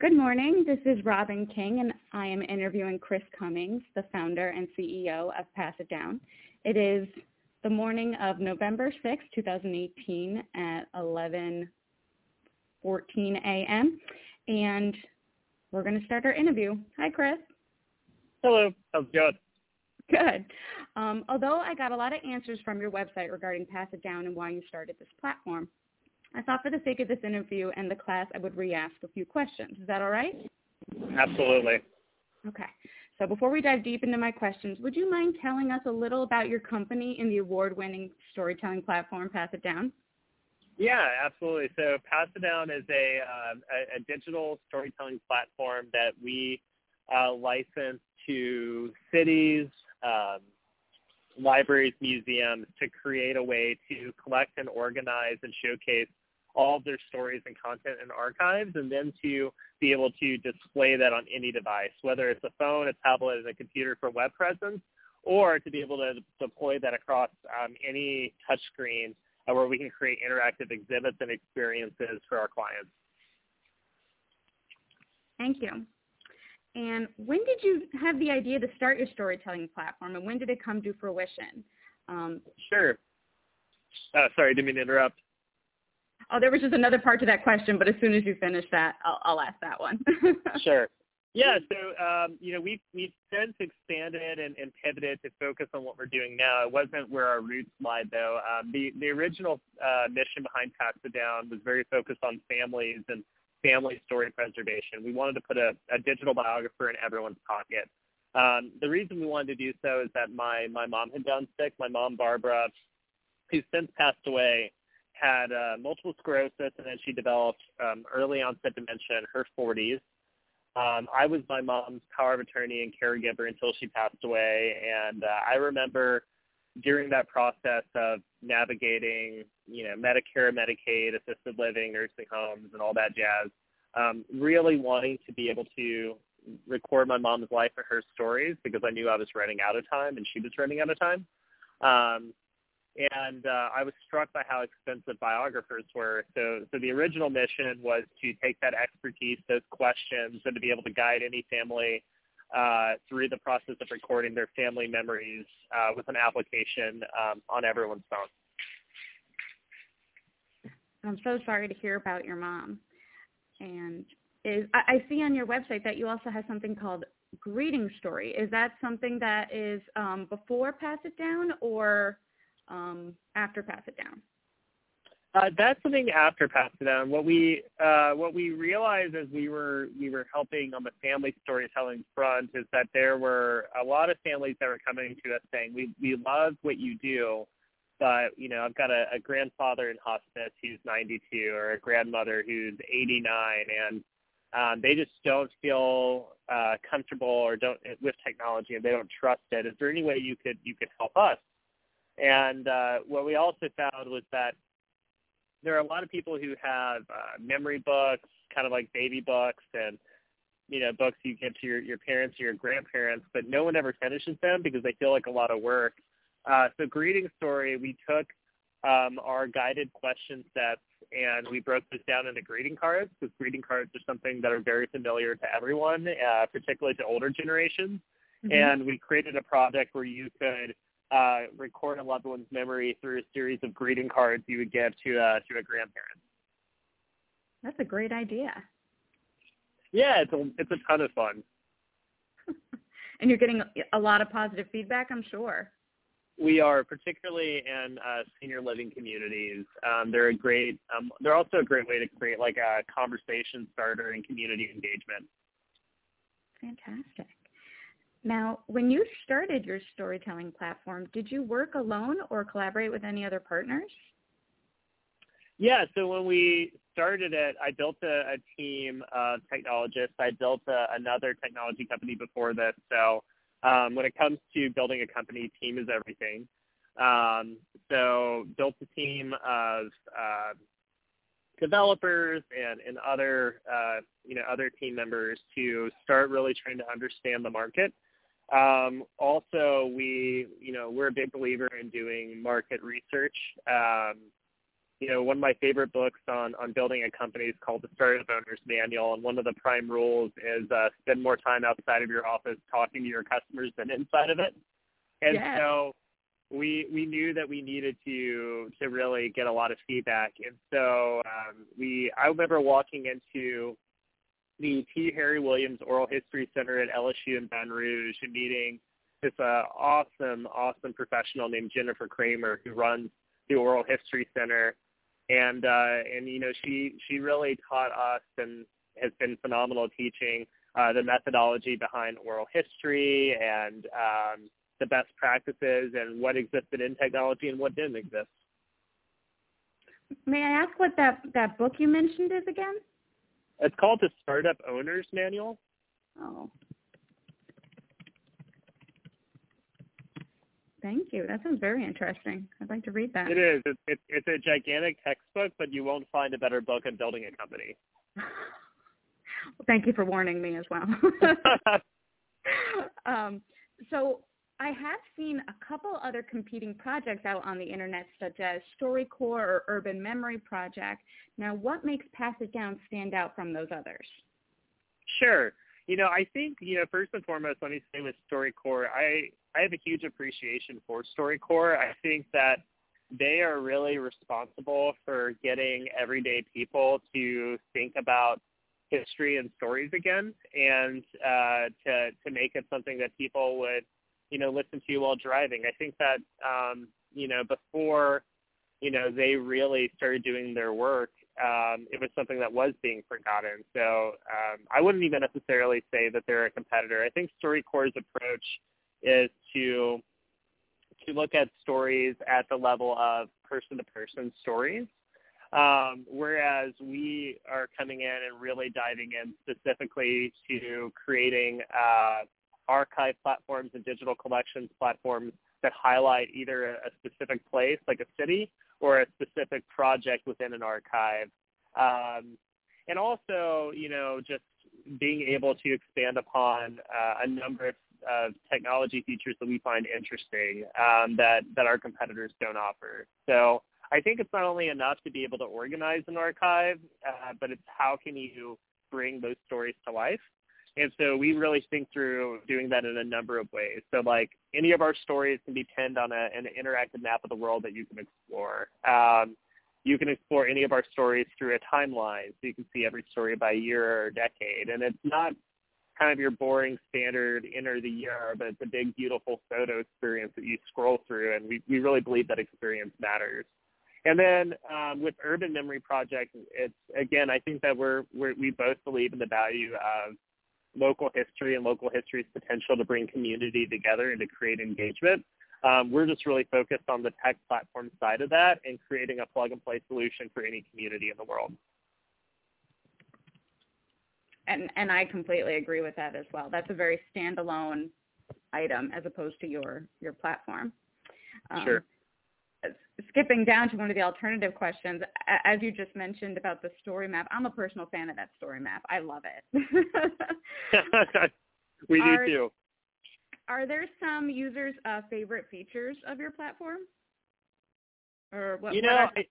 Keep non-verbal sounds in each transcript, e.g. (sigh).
Good morning. This is Robyn King, and I am interviewing Chris Cummings, the founder and CEO of Pass It Down. It is the morning of November 6, 2018 at 11:14 a.m. and we're going to start our interview. Hi, Chris. Hello. How's it going? Good. Um, although I got a lot of answers from your website regarding Pass It Down and why you started this platform, I thought for the sake of this interview and the class, I would re-ask a few questions. Is that all right? Absolutely. Okay. So before we dive deep into my questions, would you mind telling us a little about your company and the award-winning storytelling platform, Pass It Down? Yeah, absolutely. So Pass It Down is a, uh, a, a, digital storytelling platform that we uh, license to cities, um, libraries, museums to create a way to collect and organize and showcase all of their stories and content and archives, and then to be able to display that on any device, whether it's a phone, a tablet, and a computer for web presence, or to be able to deploy that across um, any touchscreen uh, where we can create interactive exhibits and experiences for our clients. Thank you. And when did you have the idea to start your storytelling platform, and when did it come to fruition? Um, sure. Uh, sorry, didn't mean to interrupt. Oh, there was just another part to that question, but as soon as you finish that, I'll, I'll ask that one. (laughs) sure. Yeah, so um, you know we've we've since expanded and, and pivoted to focus on what we're doing now. It wasn't where our roots lie though. Um, the the original uh, mission behind Pass It Down was very focused on families and family story preservation. We wanted to put a, a digital biographer in everyone's pocket. Um, the reason we wanted to do so is that my my mom had gone sick. My mom Barbara, who's since passed away, had uh, multiple sclerosis, and then she developed um, early onset dementia in her 40s. Um, I was my mom's power of attorney and caregiver until she passed away, and uh, I remember during that process of navigating, you know, Medicare, Medicaid, assisted living, nursing homes, and all that jazz, um, really wanting to be able to record my mom's life and her stories because I knew I was running out of time and she was running out of time. Um, and uh, I was struck by how expensive biographers were. So, so the original mission was to take that expertise, those questions, and to be able to guide any family uh, through the process of recording their family memories uh, with an application um, on everyone's phone. I'm so sorry to hear about your mom. And is I, I see on your website that you also have something called Greeting Story. Is that something that is um, before Pass It Down or um, after Pass It Down? Uh, that's something after Pass It Down. What we uh, what we realized as we were we were helping on the family storytelling front is that there were a lot of families that were coming to us saying we we love what you do, but you know I've got a, a grandfather in hospice who's 92 or a grandmother who's 89 and um, they just don't feel uh, comfortable or don't with technology and they don't trust it. Is there any way you could you could help us? And uh, what we also found was that there are a lot of people who have uh, memory books, kind of like baby books, and you know books you give to your your parents or your grandparents, but no one ever finishes them because they feel like a lot of work. Uh, so greeting story, we took um, our guided question sets and we broke this down into greeting cards because greeting cards are something that are very familiar to everyone, uh, particularly to older generations. Mm-hmm. And we created a project where you could uh, record a loved one's memory through a series of greeting cards you would give to uh, to a grandparent. That's a great idea. Yeah, it's a it's a ton of fun. (laughs) and you're getting a lot of positive feedback, I'm sure. We are, particularly in uh, senior living communities. Um, they're a great. Um, they're also a great way to create like a conversation starter and community engagement. Fantastic. Now, when you started your storytelling platform, did you work alone or collaborate with any other partners? Yeah, so when we started it, I built a, a team of technologists. I built a, another technology company before this. So um, when it comes to building a company, team is everything. Um, so built a team of uh, developers and, and other uh, you know other team members to start really trying to understand the market um, also, we, you know, we're a big believer in doing market research. Um, you know, one of my favorite books on on building a company is called The Startup Owner's Manual, and one of the prime rules is uh, spend more time outside of your office talking to your customers than inside of it. And yes. so we we knew that we needed to to really get a lot of feedback, and so um, we I remember walking into the T. Harry Williams Oral History Center at LSU in Baton Rouge and meeting this uh, awesome, awesome professional named Jennifer Cramer who runs the Oral History Center and uh, and you know she she really taught us and has been phenomenal teaching uh, the methodology behind oral history and um, the best practices and what existed in technology and what didn't exist. May I ask what that that book you mentioned is again? It's called the Startup Owner's Manual. Oh. Thank you. That sounds very interesting. I'd like to read that. It is. It's, it's, it's a gigantic textbook, but you won't find a better book on building a company. (laughs) well, thank you for warning me as well. (laughs) (laughs) um, so I have seen a couple other competing projects out on the internet, such as StoryCorps or Urban Memory Project. Now, what makes Pass It Down stand out from those others? Sure. You know, I think, you know, first and foremost, let me say with StoryCorps, I, I have a huge appreciation for StoryCorps. I think that they are really responsible for getting everyday people to think about history and stories again and uh, to, to make it something that people would, you know, listen to you while driving. I think that, um, you know, before, you know, they really started doing their work, um, it was something that was being forgotten. So um, I wouldn't even necessarily say that they're a competitor. I think StoryCorps' approach is to to look at stories at the level of person-to-person stories, um, whereas we are coming in and really diving in specifically to creating uh, archive platforms and digital collections platforms that highlight either a specific place, like a city, or a specific project within an archive. Um, and also, you know, just being able to expand upon uh, a number of uh, technology features that we find interesting um, that, that our competitors don't offer. So I think it's not only enough to be able to organize an archive, uh, but it's how can you bring those stories to life. And so we really think through doing that in a number of ways. So like any of our stories can be pinned on a, an interactive map of the world that you can explore. Um, you can explore any of our stories through a timeline, so you can see every story by year or decade. And it's not kind of your boring standard enter the year, but it's a big, beautiful photo experience that you scroll through, and we, we really believe that experience matters. And then um, with Urban Memory Project, it's again, I think that we're, we're we both believe in the value of local history and local history's potential to bring community together and to create engagement. Um, we're just really focused on the tech platform side of that and creating a plug and play solution for any community in the world. And and I completely agree with that as well. That's a very standalone item as opposed to your your platform. Um, sure skipping down to one of the alternative questions, as you just mentioned about the story map, I'm a personal fan of that story map. I love it. (laughs) we are, do too. Are there some users' uh, favorite features of your platform? Or what? You know, what are, I,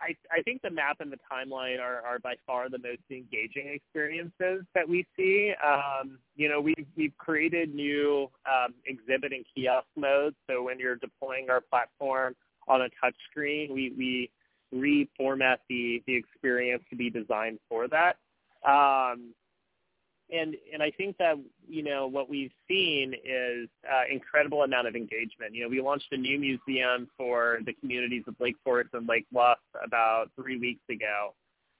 I, I think the map and the timeline are, are by far the most engaging experiences that we see. Um, you know, we've, we've created new um, exhibit and kiosk modes. So when you're deploying our platform on a touch screen, we, we reformat the, the experience to be designed for that. Um, and and I think that you know what we've seen is uh, incredible amount of engagement. You know, we launched a new museum for the communities of Lake Forest and Lake Bluff about three weeks ago,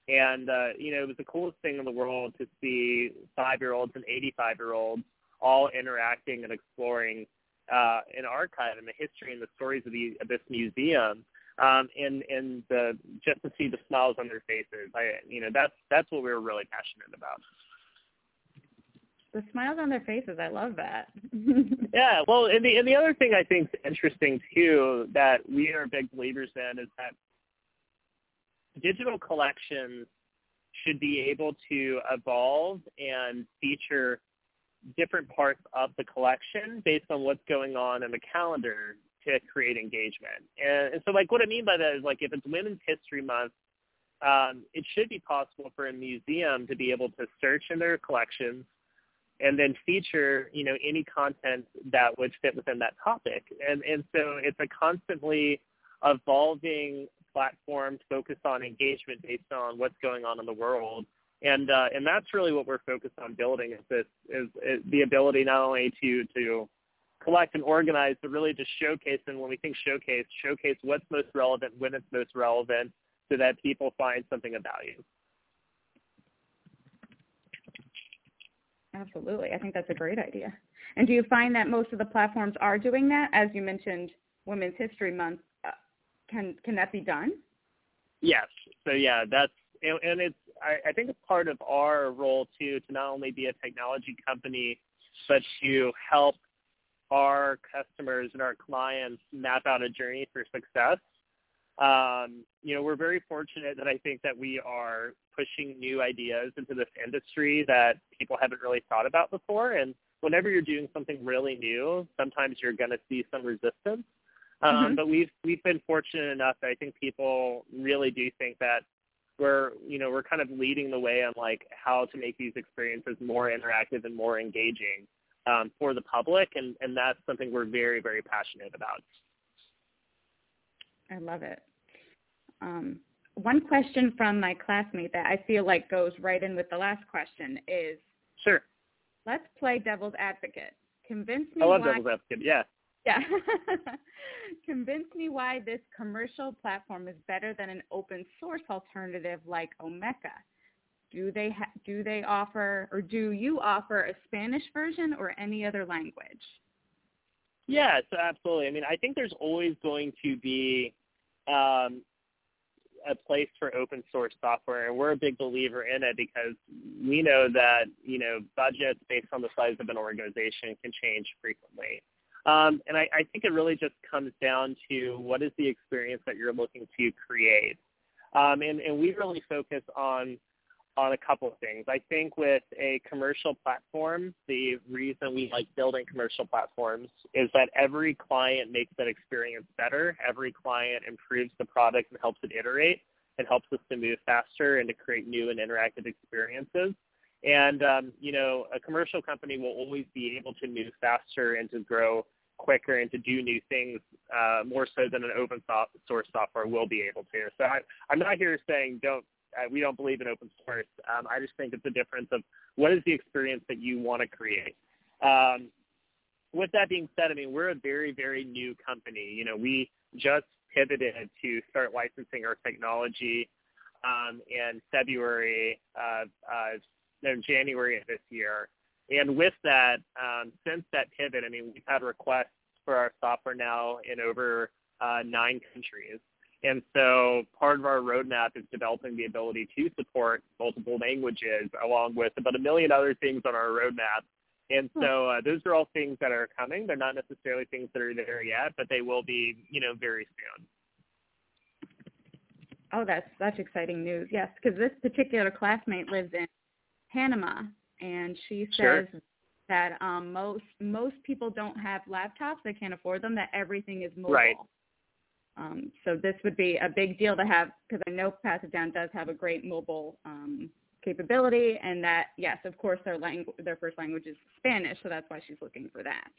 and uh, you know it was the coolest thing in the world to see five-year-olds and 85-year-olds all interacting and exploring uh, an archive and the history and the stories of, the, of this museum. Um, and and the, just to see the smiles on their faces, I you know that's that's what we were really passionate about the smiles on their faces. I love that. (laughs) yeah, well, and the and the other thing I think is interesting too that we are big believers in is that digital collections should be able to evolve and feature different parts of the collection based on what's going on in the calendar to create engagement. And, and so like what I mean by that is like if it's Women's History Month, um, it should be possible for a museum to be able to search in their collections and then feature you know any content that would fit within that topic. And and so it's a constantly evolving platform focused on engagement based on what's going on in the world. And uh, and that's really what we're focused on building is this is, is the ability not only to to collect and organize, but really to showcase. And when we think showcase, showcase what's most relevant, when it's most relevant, so that people find something of value. Absolutely. I think that's a great idea. And do you find that most of the platforms are doing that? As you mentioned, Women's History Month. Uh, can can that be done? Yes. So yeah, that's and, it's I, I think it's part of our role too to not only be a technology company, but to help our customers and our clients map out a journey for success. Um, you know, we're very fortunate that I think that we are pushing new ideas into this industry that people haven't really thought about before. And whenever you're doing something really new, sometimes you're going to see some resistance. Um, mm-hmm. But we've we've been fortunate enough that I think people really do think that we're you know we're kind of leading the way on like how to make these experiences more interactive and more engaging um, for the public, and and that's something we're very very passionate about. I love it. Um, one question from my classmate that I feel like goes right in with the last question is Sure. Let's play devil's advocate. Convince me I love why, devil's advocate, yeah. Yeah. (laughs) Convince me why this commercial platform is better than an open source alternative like Omeka. Do they ha- do they offer or do you offer a Spanish version or any other language? Yes, absolutely. I mean, I think there's always going to be um, a place for open source software, and we're a big believer in it because we know that you know budgets based on the size of an organization can change frequently. Um, and I, I think it really just comes down to what is the experience that you're looking to create. Um, and, and we really focus on on a couple of things. I think with a commercial platform, the reason we like building commercial platforms is that every client makes that experience better. Every client improves the product and helps it iterate and helps us to move faster and to create new and interactive experiences. And, um, you know, a commercial company will always be able to move faster and to grow quicker and to do new things uh, more so than an open source software will be able to. So I, I'm not here saying don't uh, we don't believe in open source. Um, I just think it's a difference of what is the experience that you want to create. Um, with that being said, I mean we're a very very new company. You know, we just pivoted to start licensing our technology um, in February, uh, uh, January of this year. And with that, um, since that pivot, I mean, we've had requests for our software now in over uh, nine countries. And so part of our roadmap is developing the ability to support multiple languages along with about a million other things on our roadmap. And hmm. so uh, those are all things that are coming. They're not necessarily things that are there yet, but they will be, you know, very soon. Oh, that's such exciting news. Yes, because this particular classmate lives in Panama, and she says sure. that um, most most people don't have laptops; they can't afford them. That everything is mobile. Right. Um, so this would be a big deal to have because I know Pass It Down does have a great mobile um, capability, and that yes, of course, their their first language is Spanish, so that's why she's looking for that.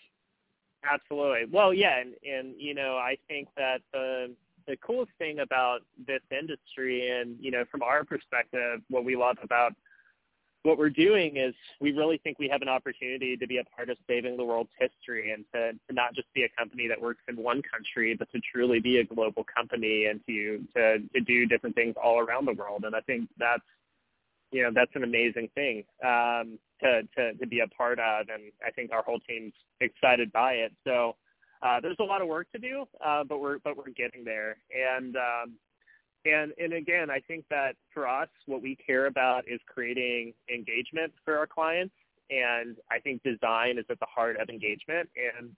Absolutely. Well, yeah, and, and you know, I think that the the coolest thing about this industry, and you know, from our perspective, what we love about what we're doing is we really think we have an opportunity to be a part of saving the world's history and to, to not just be a company that works in one country, but to truly be a global company and to, to, to do different things all around the world. And I think that's, you know, that's an amazing thing um, to, to, to be a part of. And I think our whole team's excited by it. So uh, there's a lot of work to do, uh, but we're, but we're getting there. And, um, and and again, I think that for us, what we care about is creating engagement for our clients, and I think design is at the heart of engagement. And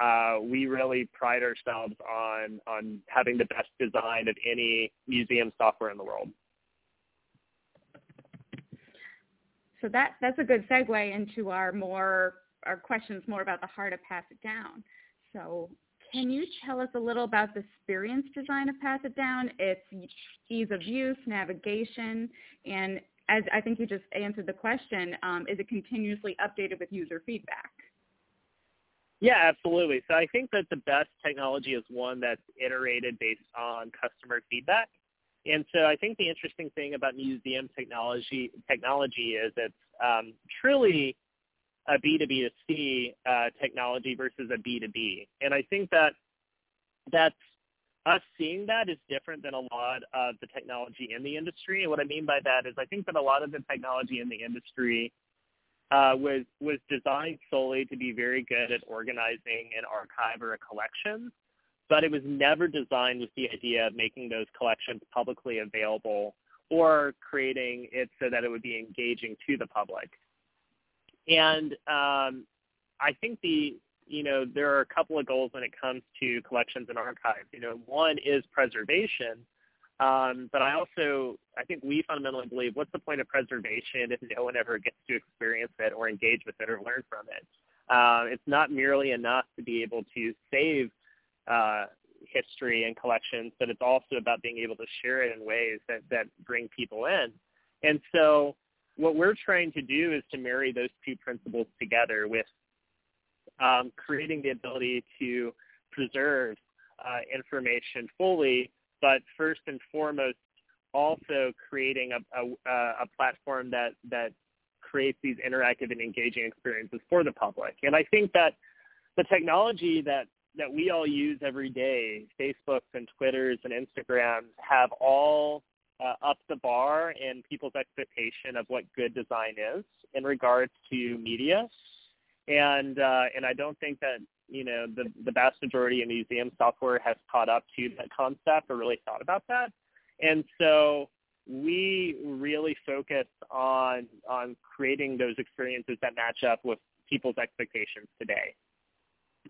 uh, we really pride ourselves on on having the best design of any museum software in the world. So that that's a good segue into our more our questions more about the heart of Pass It Down. So can you tell us a little about the experience design of Pass It Down, its ease of use, navigation, and as I think you just answered the question, um, is it continuously updated with user feedback? Yeah, absolutely. So I think that the best technology is one that's iterated based on customer feedback. And so I think the interesting thing about museum technology technology is it's um, truly a B2B2C uh, technology versus a B2B. And I think that that's us seeing that is different than a lot of the technology in the industry. And what I mean by that is I think that a lot of the technology in the industry uh, was was designed solely to be very good at organizing an archive or a collection, but it was never designed with the idea of making those collections publicly available or creating it so that it would be engaging to the public. And um, I think the you know there are a couple of goals when it comes to collections and archives. You know, one is preservation, um, but I also I think we fundamentally believe what's the point of preservation if no one ever gets to experience it or engage with it or learn from it. Uh, it's not merely enough to be able to save uh, history and collections, but it's also about being able to share it in ways that, that bring people in. And so what we're trying to do is to marry those two principles together with um, creating the ability to preserve uh, information fully, but first and foremost, also creating a, a, a platform that, that creates these interactive and engaging experiences for the public. And I think that the technology that, that we all use every day, Facebooks and Twitters and Instagrams, have all uh, up the bar in people's expectation of what good design is in regards to media. And uh, and I don't think that you know the the vast majority of museum software has caught up to that concept or really thought about that. And so we really focus on on creating those experiences that match up with people's expectations today.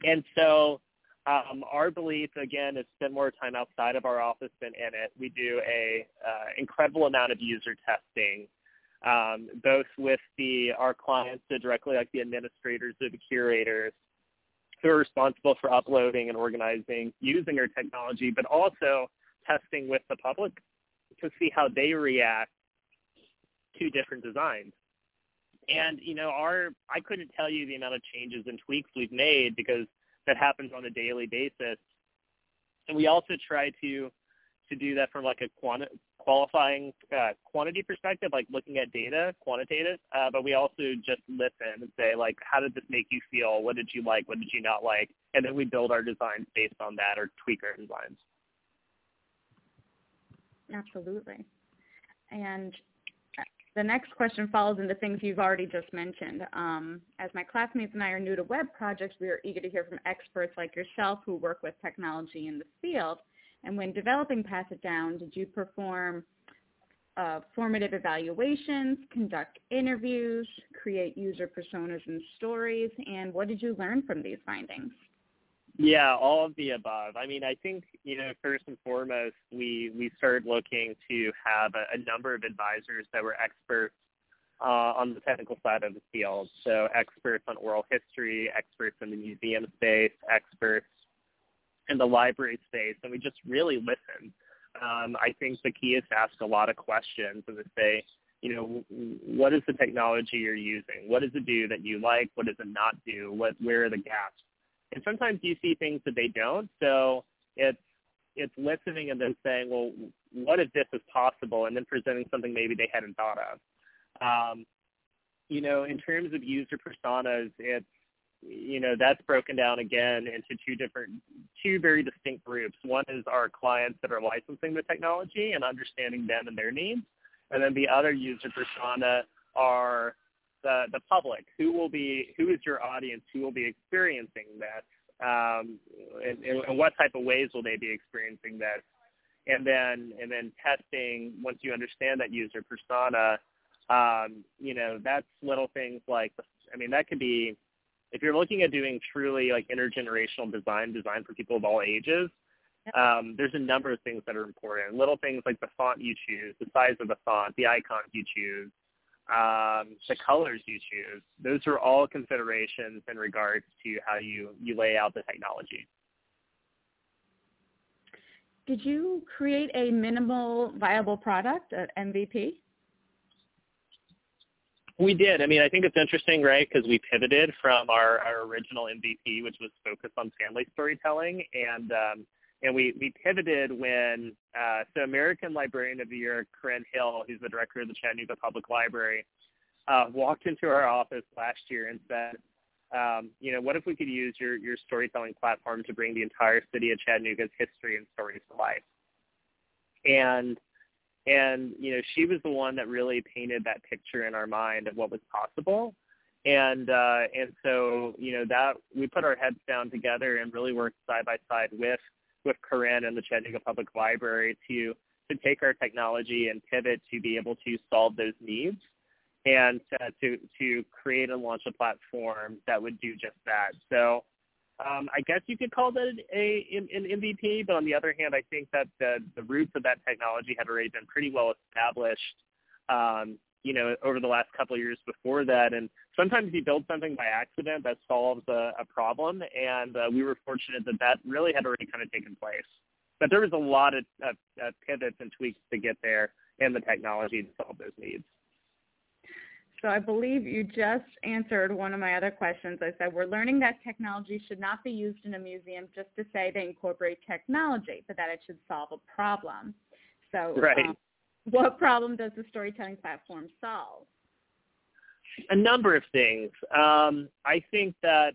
And so um, our belief, again, is spend more time outside of our office than in it. We do a uh, incredible amount of user testing, um, both with the our clients, so directly like the administrators or the curators, who are responsible for uploading and organizing using our technology, but also testing with the public to see how they react to different designs. And you know, our I couldn't tell you the amount of changes and tweaks we've made because that happens on a daily basis. And we also try to to do that from like a quanti- qualifying uh, quantity perspective, like looking at data, quantitative. Uh, but we also just listen and say like, how did this make you feel? What did you like? What did you not like? And then we build our designs based on that or tweak our designs. Absolutely. And the next question follows into things you've already just mentioned. Um, as my classmates and I are new to web projects, we are eager to hear from experts like yourself who work with technology in the field. And when developing Pass It Down, did you perform uh, formative evaluations, conduct interviews, create user personas and stories, and what did you learn from these findings? Yeah, all of the above. I mean, I think you know, first and foremost, we we started looking to have a, a number of advisors that were experts uh, on the technical side of the field. So experts on oral history, experts in the museum space, experts in the library space, and we just really listened. Um, I think the key is to ask a lot of questions and to say, you know, what is the technology you're using? What does it do that you like? What does it not do? What where are the gaps? And sometimes you see things that they don't. So it's it's listening and then saying, well, what if this is possible, and then presenting something maybe they hadn't thought of. Um, you know, in terms of user personas, it's you know that's broken down again into two different, two very distinct groups. One is our clients that are licensing the technology and understanding them and their needs, and then the other user persona are the the public who will be who is your audience who will be experiencing this um, and, and what type of ways will they be experiencing this and then and then testing once you understand that user persona um, you know that's little things like i mean that could be if you're looking at doing truly like intergenerational design design for people of all ages um, there's a number of things that are important. Little things like the font you choose the size of the font the icons you choose um, the colors you choose. Those are all considerations in regards to how you, you lay out the technology. did you create a minimal viable product, an MVP? We did. I mean, I think it's interesting, right? Because we pivoted from our, our original MVP, which was focused on family storytelling, and um, and we we pivoted when uh, so American Librarian of the Year, Corinne Hill, who's the director of the Chattanooga Public Library, uh, walked into our office last year and said, um, you know, what if we could use your your storytelling platform to bring the entire city of Chattanooga's history and stories to life? And and you know she was the one that really painted that picture in our mind of what was possible and uh and so you know that we put our heads down together and really worked side by side with with Corinne and the Chattanooga Public Library to to take our technology and pivot to be able to solve those needs and to to, create and launch a platform that would do just that so um, I guess you could call that a, an, an MVP, but on the other hand, I think that the, the roots of that technology had already been pretty well established, um, you know, over the last couple of years before that. And sometimes you build something by accident that solves a, a problem, and uh, we were fortunate that that really had already kind of taken place. But there was a lot of, pivots and tweaks to get there and the technology to solve those needs. So I believe you just answered one of my other questions. I said we're learning that technology should not be used in a museum just to say they incorporate technology, but that it should solve a problem. So right. Um, what problem does the storytelling platform solve? A number of things. Um, I think that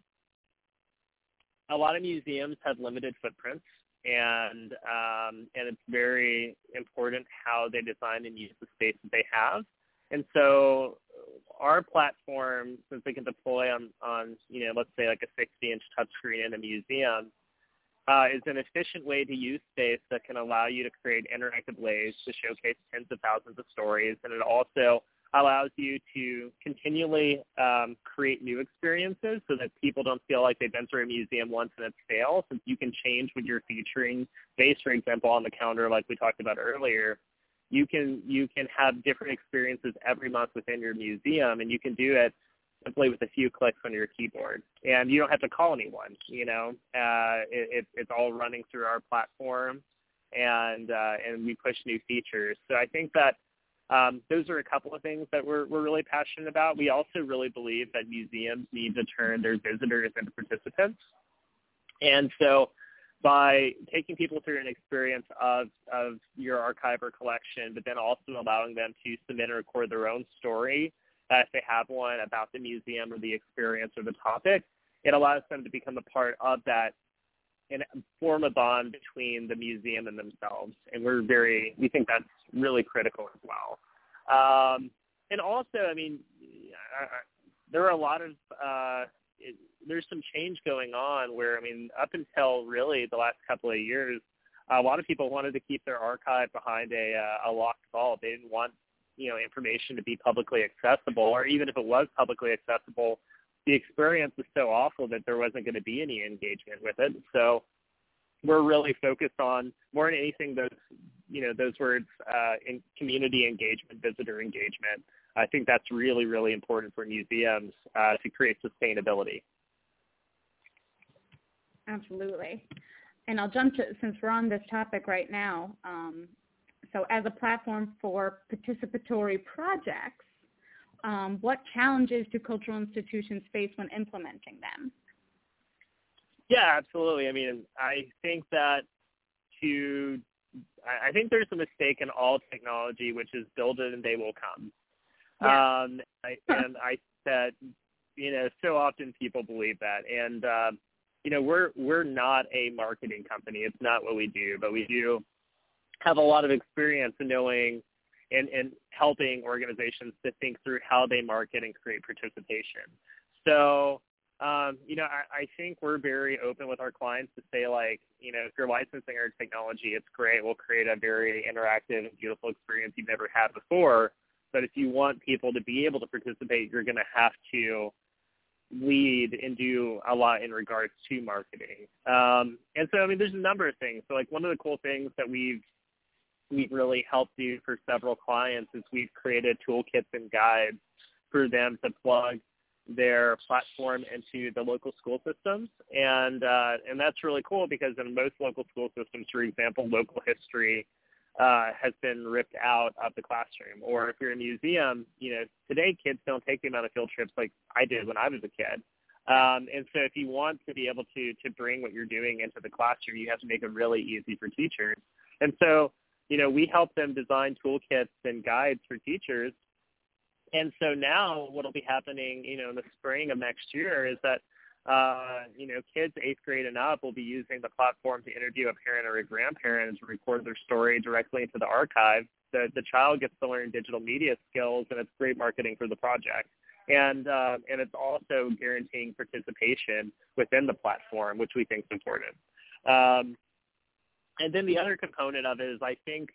a lot of museums have limited footprints, and um, and it's very important how they design and use the space that they have. And so our platform, since we can deploy on, on you know, let's say like a 60-inch touchscreen in a museum, uh, is an efficient way to use space that can allow you to create interactive ways to showcase tens of thousands of stories. And it also allows you to continually um, create new experiences so that people don't feel like they've been through a museum once and it's stale, since you can change what you're featuring based, for example, on the counter like we talked about earlier you can you can have different experiences every month within your museum, and you can do it simply with a few clicks on your keyboard, and you don't have to call anyone. You know, uh, it, it's all running through our platform, and uh, and we push new features. So I think that um, those are a couple of things that we're we're really passionate about. We also really believe that museums need to turn their visitors into participants, and so by taking people through an experience of, of your archive or collection, but then also allowing them to submit and record their own story uh, if they have one about the museum or the experience or the topic, it allows them to become a part of that and form a bond between the museum and themselves. And we're very, we think that's really critical as well. Um, and also, I mean, I, I, there are a lot of uh, it, there's some change going on where I mean, up until really the last couple of years, a lot of people wanted to keep their archive behind a uh, a locked vault. They didn't want you know information to be publicly accessible, or even if it was publicly accessible, the experience was so awful that there wasn't going to be any engagement with it. So we're really focused on more than anything those you know those words uh, in community engagement, visitor engagement. I think that's really really important for museums uh, to create sustainability. Absolutely. And I'll jump to, since we're on this topic right now, um, so as a platform for participatory projects, um, what challenges do cultural institutions face when implementing them? Yeah, absolutely. I mean, I think that to, I think there's a mistake in all technology, which is build it and they will come. Yeah. Um, I, and I that you know so often people believe that, and um, you know, we're we're not a marketing company. It's not what we do, but we do have a lot of experience in knowing and, and helping organizations to think through how they market and create participation. So, um, you know, I, I think we're very open with our clients to say like, you know, if you're licensing our technology, it's great. We'll create a very interactive and beautiful experience you've never had before. But if you want people to be able to participate, you're going to have to lead and do a lot in regards to marketing. Um, and so, I mean, there's a number of things. So, like one of the cool things that we've we've really helped do for several clients is we've created toolkits and guides for them to plug their platform into the local school systems, and uh, and that's really cool because in most local school systems, for example, local history uh, has been ripped out of the classroom. Or if you're a museum, you know, today kids don't take the amount of field trips like I did when I was a kid. Um, and so if you want to be able to to bring what you're doing into the classroom, you have to make it really easy for teachers. And so, you know, we help them design toolkits and guides for teachers. And so now what will be happening, you know, in the spring of next year is that uh, you know, kids eighth grade and up will be using the platform to interview a parent or a grandparent and to record their story directly into the archive. The, the child gets to learn digital media skills, and it's great marketing for the project. And uh, and it's also guaranteeing participation within the platform, which we think is important. Um, and then the other component of it is I think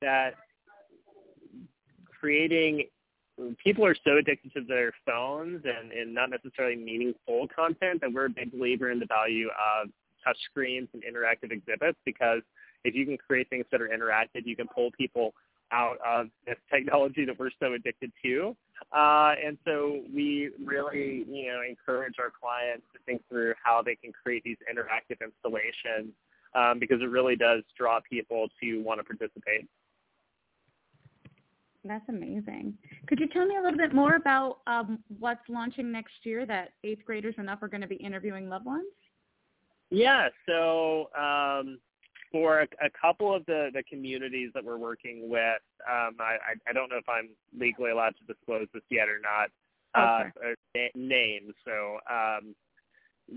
that creating people are so addicted to their phones and, and not necessarily meaningful content that we're a big believer in the value of touch screens and interactive exhibits because if you can create things that are interactive, you can pull people out of this (laughs) technology that we're so addicted to. Uh, and so we really, you know, encourage our clients to think through how they can create these interactive installations um, because it really does draw people to want to participate. That's amazing. Could you tell me a little bit more about um, what's launching next year that eighth graders and up are going to be interviewing loved ones? Yeah, so um, for a, a, couple of the, the communities that we're working with, um, I, I, don't know if I'm legally allowed to disclose this yet or not, uh, okay. names. So um,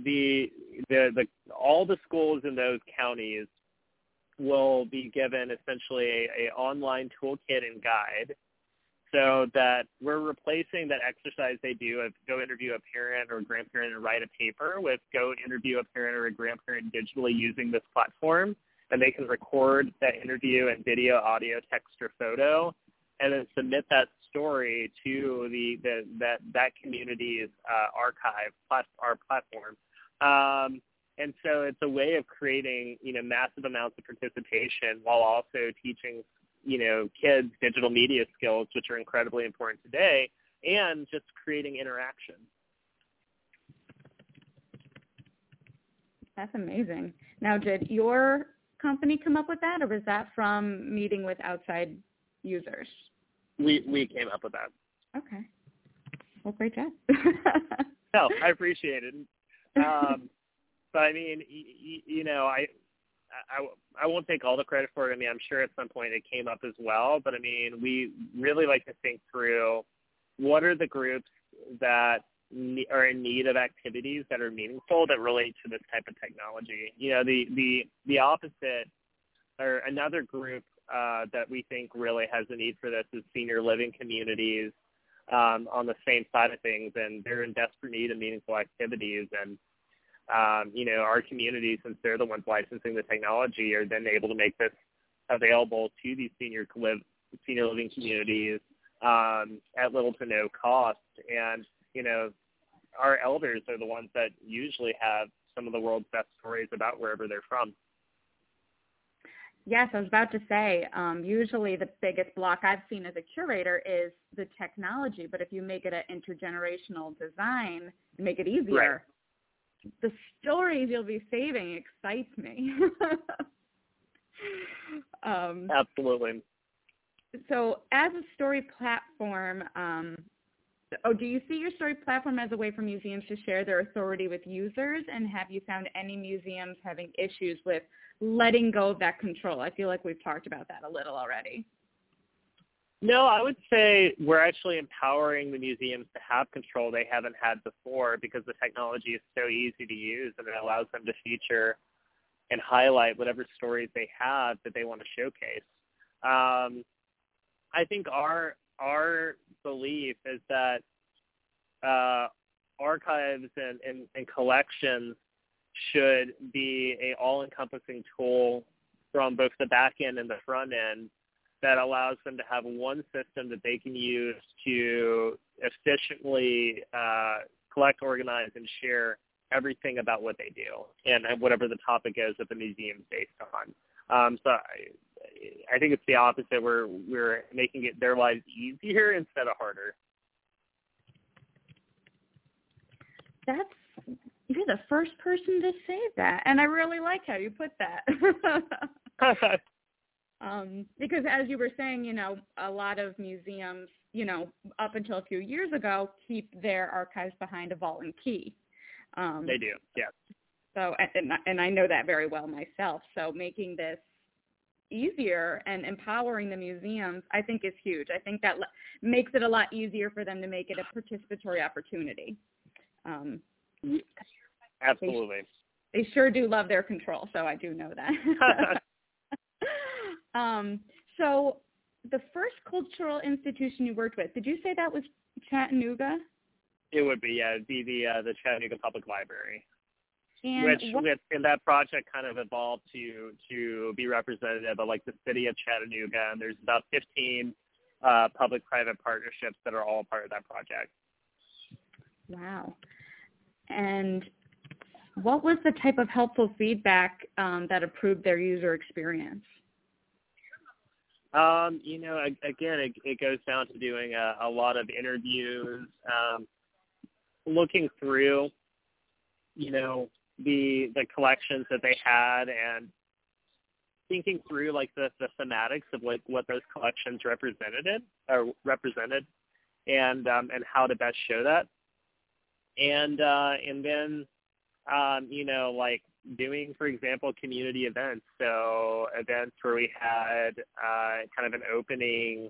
the, the the all the schools in those counties will be given essentially a, a online toolkit and guide so that we're replacing that exercise they do of go interview a parent or a grandparent and write a paper with go interview a parent or a grandparent digitally using this platform. And they can record that interview and video, audio, text, or photo and then submit that story to the, the that that community's uh, archive plat- our platform. Um, and so it's a way of creating, you know, massive amounts of participation while also teaching, you know, kids digital media skills, which are incredibly important today, and just creating interaction. That's amazing. Now, did your company come up with that, or was that from meeting with outside users? We we came up with that. Okay. Well, great job. (laughs) no, I appreciate it. Um, but I mean, you, you know, I, I, I won't take all the credit for it. I mean, I'm sure at some point it came up as well. But I mean, we really like to think through what are the groups that are in need of activities that are meaningful that relate to this type of technology. You know, the the the opposite or another group uh, that we think really has a need for this is senior living communities um, on the same side of things, and they're in desperate need of meaningful activities. And um, you know, our community, since they're the ones licensing the technology, are then able to make this available to these senior live, senior living communities um, at little to no cost. And you know, our elders are the ones that usually have some of the world's best stories about wherever they're from. Yes, I was about to say, um, usually the biggest block I've seen as a curator is the technology, but if you make it an intergenerational design, make it easier, right the stories you'll be saving excites me. (laughs) um, Absolutely. So, as a story platform, um, oh, do you see your story platform as a way for museums to share their authority with users? And have you found any museums having issues with letting go of that control? I feel like we've talked about that a little already. No, I would say we're actually empowering the museums to have control they haven't had before because the technology is so easy to use and it allows them to feature and highlight whatever stories they have that they want to showcase. Um, I think our our belief is that uh, archives and, and, and collections should be a all-encompassing tool from both the back end and the front end that allows them to have one system that they can use to efficiently uh, collect, organize, and share everything about what they do and whatever the topic is that the museum is based on. Um, so I think it's the opposite. We're we're making it their lives easier instead of harder. That's you're the first person to say that, and I really like how you put that. (laughs) um, because as you were saying, you know, a lot of museums, you know, up until a few years ago, keep their archives behind a vault and key. Um, they do, yeah. So, and, and I know that very well myself. So, making this easier and empowering the museums, I think, is huge. I think that makes it a lot easier for them to make it a participatory opportunity. Um, Absolutely. They, they, sure do love their control, so I do know that. (laughs) um, so, the first cultural institution you worked with, did you say that was Chattanooga? It would be, yeah. It'd be the uh, the Chattanooga Public Library. And which what, and that project kind of evolved to to be representative of like the city of Chattanooga, and there's about 15 uh, public-private partnerships that are all part of that project. Wow. And what was the type of helpful feedback um, that improved their user experience? Um, you know, again, it, it goes down to doing a, a lot of interviews, um, looking through, you know, the the collections that they had and thinking through like the, the thematics of like what those collections represented or represented and um, and how to best show that. And uh, and then um, you know like doing for example community events. So events where we had uh, kind of an opening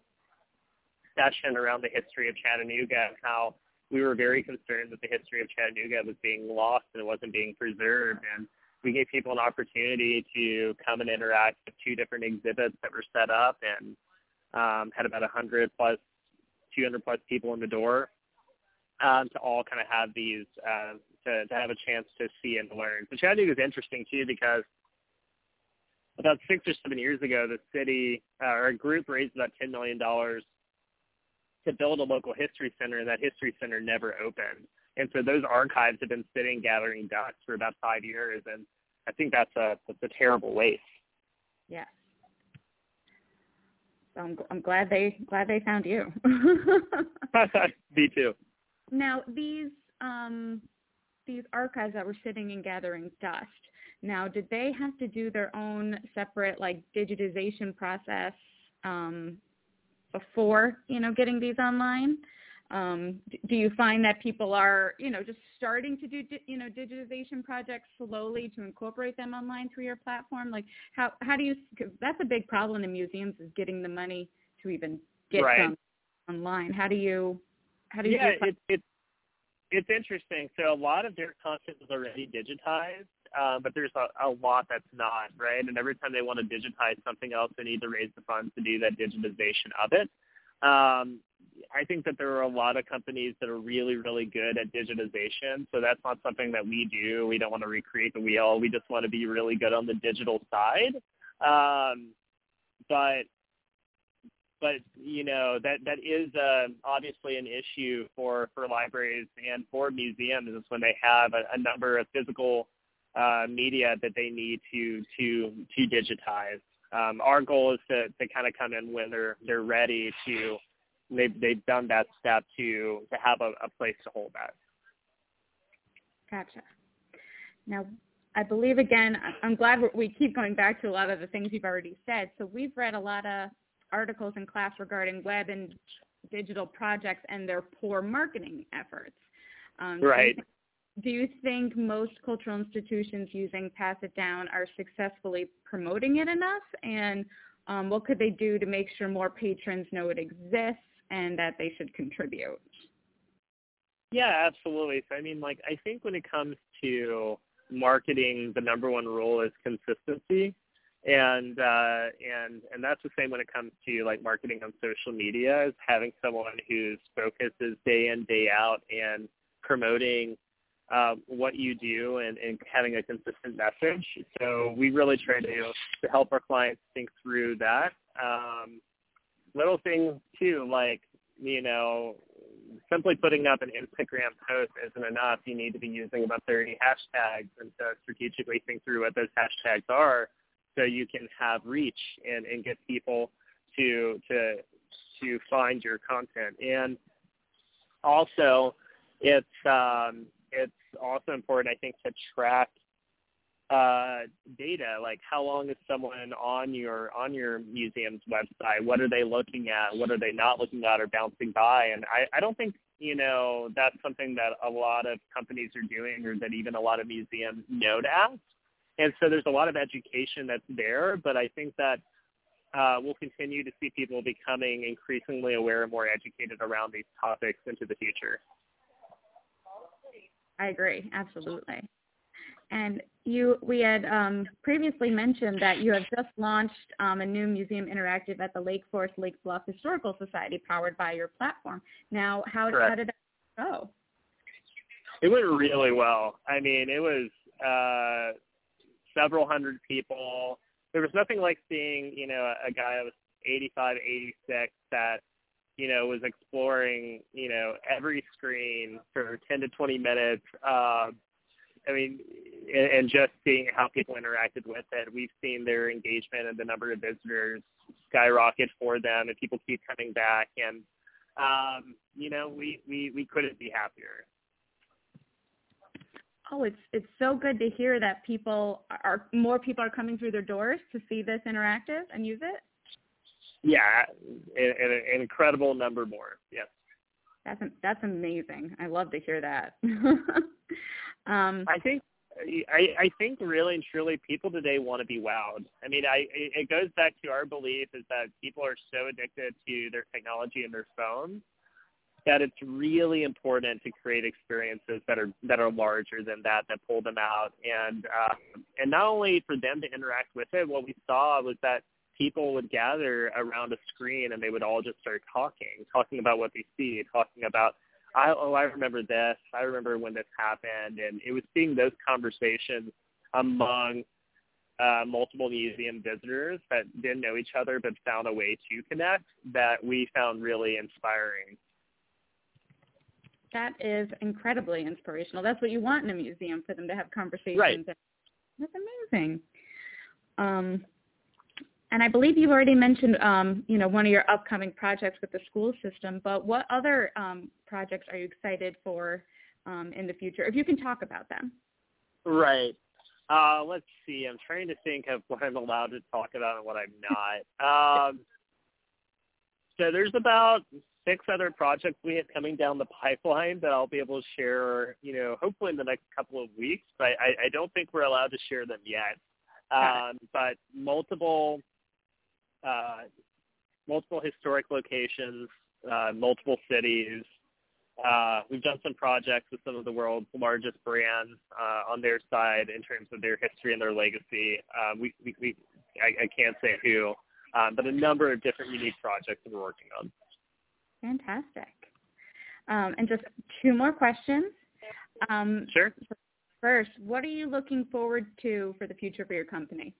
session around the history of Chattanooga and how we were very concerned that the history of Chattanooga was being lost and it wasn't being preserved. And we gave people an opportunity to come and interact with two different exhibits that were set up and um, had about 100 plus, 200 plus people in the door um, to all kind of have these, uh, to, to have a chance to see and learn. So Chattanooga is interesting too because about six or seven years ago, the city uh, or a group raised about $10 million to build a local history center, and that history center never opened. And so those archives have been sitting gathering dust for about five years, and I think that's a that's a terrible waste. Yes. So I'm I'm glad they glad they found you. (laughs) (laughs) Me too. Now these um these archives that were sitting and gathering dust. Now, did they have to do their own separate like digitization process um, before you know getting these online? Um, do you find that people are you know just starting to do you know digitization projects slowly to incorporate them online through your platform? Like how how do you? Cause that's a big problem in museums is getting the money to even get right. them online. How do you how do you? Yeah, do it, it's it's interesting. So a lot of their content is already digitized, um, but there's a, a lot that's not, right? And every time they want to digitize something else, they need to raise the funds to do that digitization of it. Um, I think that there are a lot of companies that are really, really good at digitization. So that's not something that we do. We don't want to recreate the wheel. We just want to be really good on the digital side. Um, but but you know that that is uh, obviously an issue for for libraries and for museums is when they have a, a number of physical uh, media that they need to to to digitize. Um, our goal is to, to kind of come in when they're they're ready to they've they've done that step to to have a, a place to hold that. Gotcha. Now, I believe again, I'm glad we keep going back to a lot of the things you've already said. So we've read a lot of articles in class regarding web and digital projects and their poor marketing efforts. Um, right. Do you think most cultural institutions using Pass It Down are successfully promoting it enough? And um, what could they do to make sure more patrons know it exists and that they should contribute? Yeah, absolutely. So I mean, like, I think when it comes to marketing, the number one rule is consistency, and uh, and and that's the same when it comes to like marketing on social media. Is having someone whose focus is day in day out and promoting what you do and, and having a consistent message. So we really try to, to help our clients think through that. Um, little things too, like, you know, simply putting up an Instagram post isn't enough. You need to be using about 30 hashtags and to strategically think through what those hashtags are so you can have reach and, and get people to, to, to find your content. And also it's, um, it's also important, I think, to track uh, data like how long is someone on your on your museum's website? What are they looking at? What are they not looking at or bouncing by? And i i don't think you know that's something that a lot of companies are doing or that even a lot of museums know to ask and so there's a lot of education that's there but i think that uh, we'll continue to see people becoming increasingly aware and more educated around these topics into the future. I agree, absolutely. And you, we had um, previously mentioned that you have just launched um, a new museum interactive at the Lake Forest Lake Bluff Historical Society, powered by your platform. Now, how, how did that go? It went really well. I mean, it was uh, several hundred people there was nothing like seeing, you know, a guy that was 85, 86 that, you know, was exploring, you know, every screen for 10 to 20 minutes. Um, I mean, and, and just seeing how people interacted with it, we've seen their engagement and the number of visitors skyrocket for them, and people keep coming back. And um, you know, we we we couldn't be happier oh, it's it's so good to hear that people are more people are coming through their doors to see this interactive and use it. Yeah, an, an incredible number more. Yes. That's that's amazing. I love to hear that. (laughs) um, I think I, I think really and truly people today want to be wowed. I mean, I it goes back to our belief is that people are so addicted to their technology and their phones that it's really important to create experiences that are that are larger than that that pull them out and uh, and not only for them to interact with it what we saw was that people would gather around a screen and they would all just start talking talking about what they see talking about I, oh I remember this I remember when this happened and it was seeing those conversations among uh, multiple museum visitors that didn't know each other but found a way to connect that we found really inspiring that is incredibly inspirational. That's what you want in a museum for them to have conversations. Right. That's amazing. Um, and I believe you've already mentioned, um, you know, one of your upcoming projects with the school system. But what other um, projects are you excited for um, in the future? If you can talk about them. Right. Uh, let's see. I'm trying to think of what I'm allowed to talk about and what I'm not. um, so there's about six other projects we have coming down the pipeline that I'll be able to share, you know, hopefully in the next couple of weeks. But I, I don't think we're allowed to share them yet. Um, but multiple, uh, multiple historic locations, uh, multiple cities. Uh, we've done some projects with some of the world's largest brands uh, on their side in terms of their history and their legacy. Um, we, we, we I, I can't say who, um, but a number of different unique projects that we're working on. Fantastic. Um, and just two more questions. Um, sure. First, what are you looking forward to for the future for your company?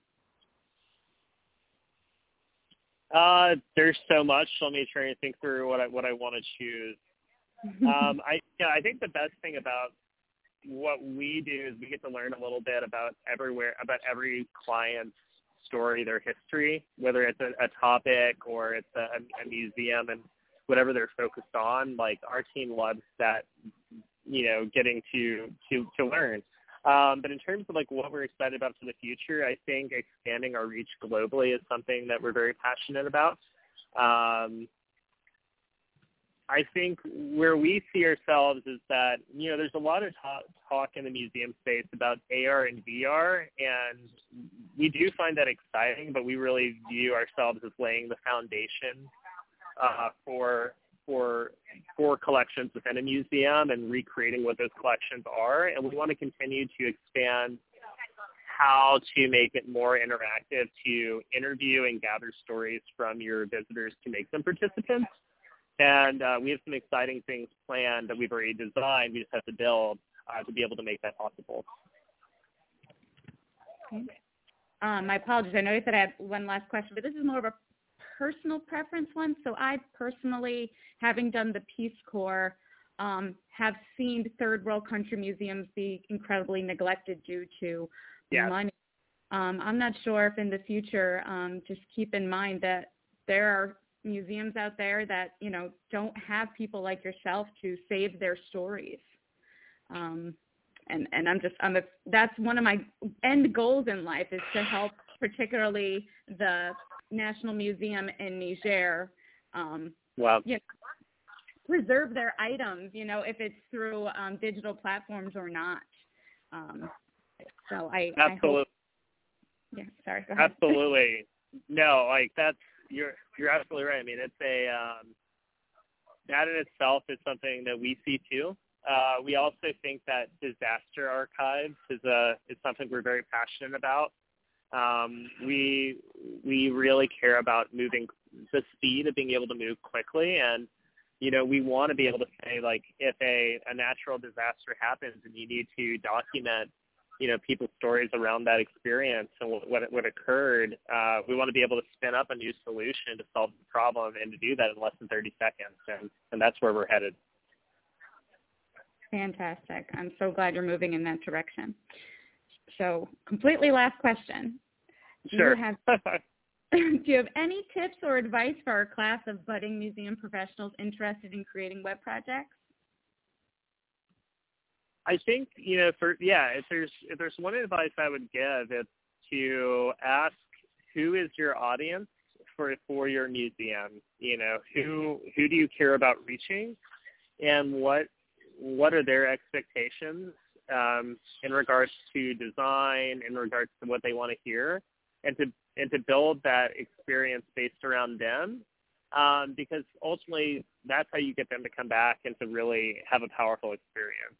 Uh, there's so much. Let me try and think through what I what I want to choose. um, (laughs) I yeah, I think the best thing about what we do is we get to learn a little bit about everywhere about every client's story, their history, whether it's a, a topic or it's a, a museum, and whatever they're focused on. Like our team loves that, you know, getting to to to learn. Um, but in terms of like what we're excited about for the future, I think expanding our reach globally is something that we're very passionate about. Um, I think where we see ourselves is that you know there's a lot of talk, talk in the museum space about AR and VR, and we do find that exciting. But we really view ourselves as laying the foundation uh, for for for collections within a museum and recreating what those collections are. And we want to continue to expand how to make it more interactive to interview and gather stories from your visitors to make them participants. And uh, we have some exciting things planned that we've already designed. We just have to build uh, to be able to make that possible. Okay. Um, my apologies. I you said I had one last question, but this is more of a personal preference one. So I personally, having done the Peace Corps, um, have seen third world country museums be incredibly neglected due to yes. money. Um, I'm not sure if in the future, um, just keep in mind that there are museums out there that you know don't have people like yourself to save their stories. Um, and and I'm just I'm a, that's one of my end goals in life is to help particularly the National Museum in Niger um wow. you know, preserve their items, you know, if it's through um digital platforms or not. Um so I absolutely I hope, yeah, sorry, absolutely no like that's you're you're absolutely right. I mean it's a um that in itself is something that we see too. Uh, we also think that disaster archives is a is something we're very passionate about. Um, we we really care about moving the speed of being able to move quickly, and you know we want to be able to say like if a a natural disaster happens and you need to document you know people's stories around that experience and what what, occurred. Uh, we want to be able to spin up a new solution to solve the problem and to do that in less than 30 seconds, and and that's where we're headed. Fantastic. I'm so glad you're moving in that direction. So, completely last question. Do Sure. You have, (laughs) (laughs) do you have any tips or advice for our class of budding museum professionals interested in creating web projects? I think you know, for yeah, if there's if there's one advice I would give, it's to ask who is your audience for for your museum. You know, who who do you care about reaching, and what what are their expectations um, in regards to design, in regards to what they want to hear, and to and to build that experience based around them. Um, because ultimately, that's how you get them to come back and to really have a powerful experience.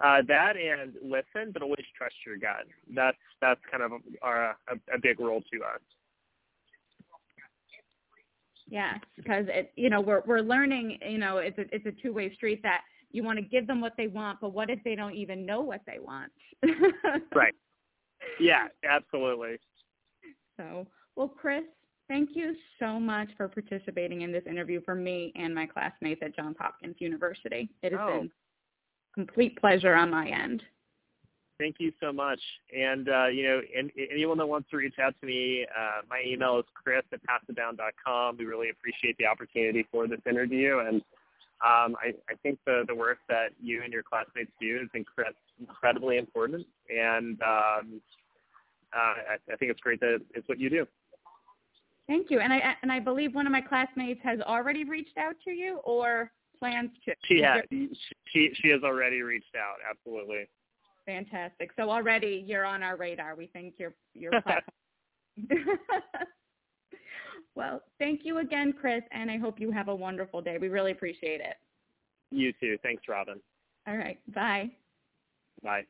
Uh, that and listen, but always trust your gut. That's that's kind of our, a, a big role to us. Yes, because it, you know, we're we're learning. You know, it's a it's a two way street that you want to give them what they want, but what if they don't even know what they want? (laughs) right. Yeah, absolutely. So, well, Chris, thank you so much for participating in this interview for me and my classmates at Johns Hopkins University. It has oh. been complete pleasure on my end. Thank you so much. And, uh, you know, and, anyone that wants to reach out to me, uh, my email is chris at passitdown.com. We really appreciate the opportunity for this interview. And um, I, I think the, the work that you and your classmates do is incre- incredibly important. And um, uh, I, I think it's great that it's what you do. Thank you. And I and I believe one of my classmates has already reached out to you or plans to. She has. She she has already reached out. Absolutely. Fantastic. So already you're on our radar. We think you're you're. (laughs) (laughs) well, thank you again, Chris, and I hope you have a wonderful day. We really appreciate it. You too. Thanks, Robyn. All right. Bye. Bye.